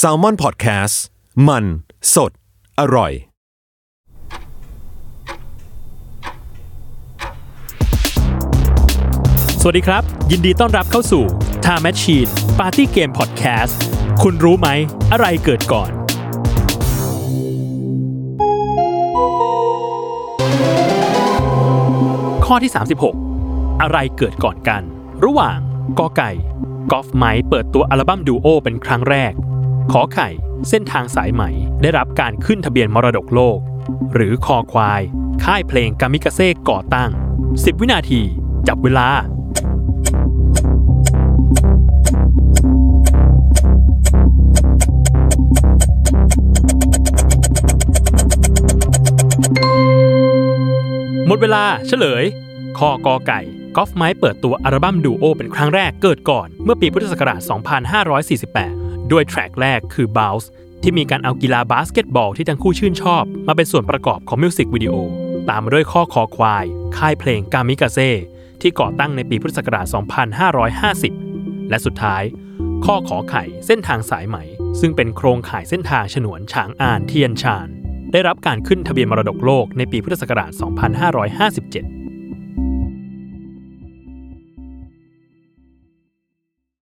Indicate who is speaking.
Speaker 1: s a l ม o n PODCAST มัน สด อร่อย
Speaker 2: สวัสดีครับ ยินดีต้อนรับเข้าสู่ Time Machine Party Game Podcast คุณรู้ไหม อะไรเกิดก่อน ข้อที่ 36 อะไรเกิดก่อนกัน ระหว่างกอไก่ กอล์ฟไมค์เปิดตัวอัลบั้มดูโอเป็นครั้งแรก ขอไข่ เส้นทางสายไหมได้รับการขึ้นทะเบียนมรดกโลก หรือคอควาย ค่ายเพลงกามิกาเซ่ก่อตั้ง 10 วินาที จับเวลาหมดเวลาเฉลยข้อกอไก่ กอล์ฟไมค์เปิดตัวอัลบั้มดูโอเป็นครั้งแรกเกิดก่อน เมื่อปีพุทธศักราช 2548 ด้วย track แรกคือ Bounce ที่มีการเอากีฬาบาสเกตบอลที่ทั้งคู่ชื่นชอบ มาเป็นส่วนประกอบของมิวสิกวิดีโอ ตามมาด้วยข้อคอควาย ค่ายเพลงกามิกาเซ่ที่ก่อตั้งในปีพุทธศักราช 2550 และสุดท้าย ข้อขอไข่เส้นทางสายไหม ซึ่งเป็นโครงข่ายเส้นทางฉนวนฉางอานเทียนชานได้รับการขึ้นทะเบียนมรดกโลกในปีพุทธศักราช 2557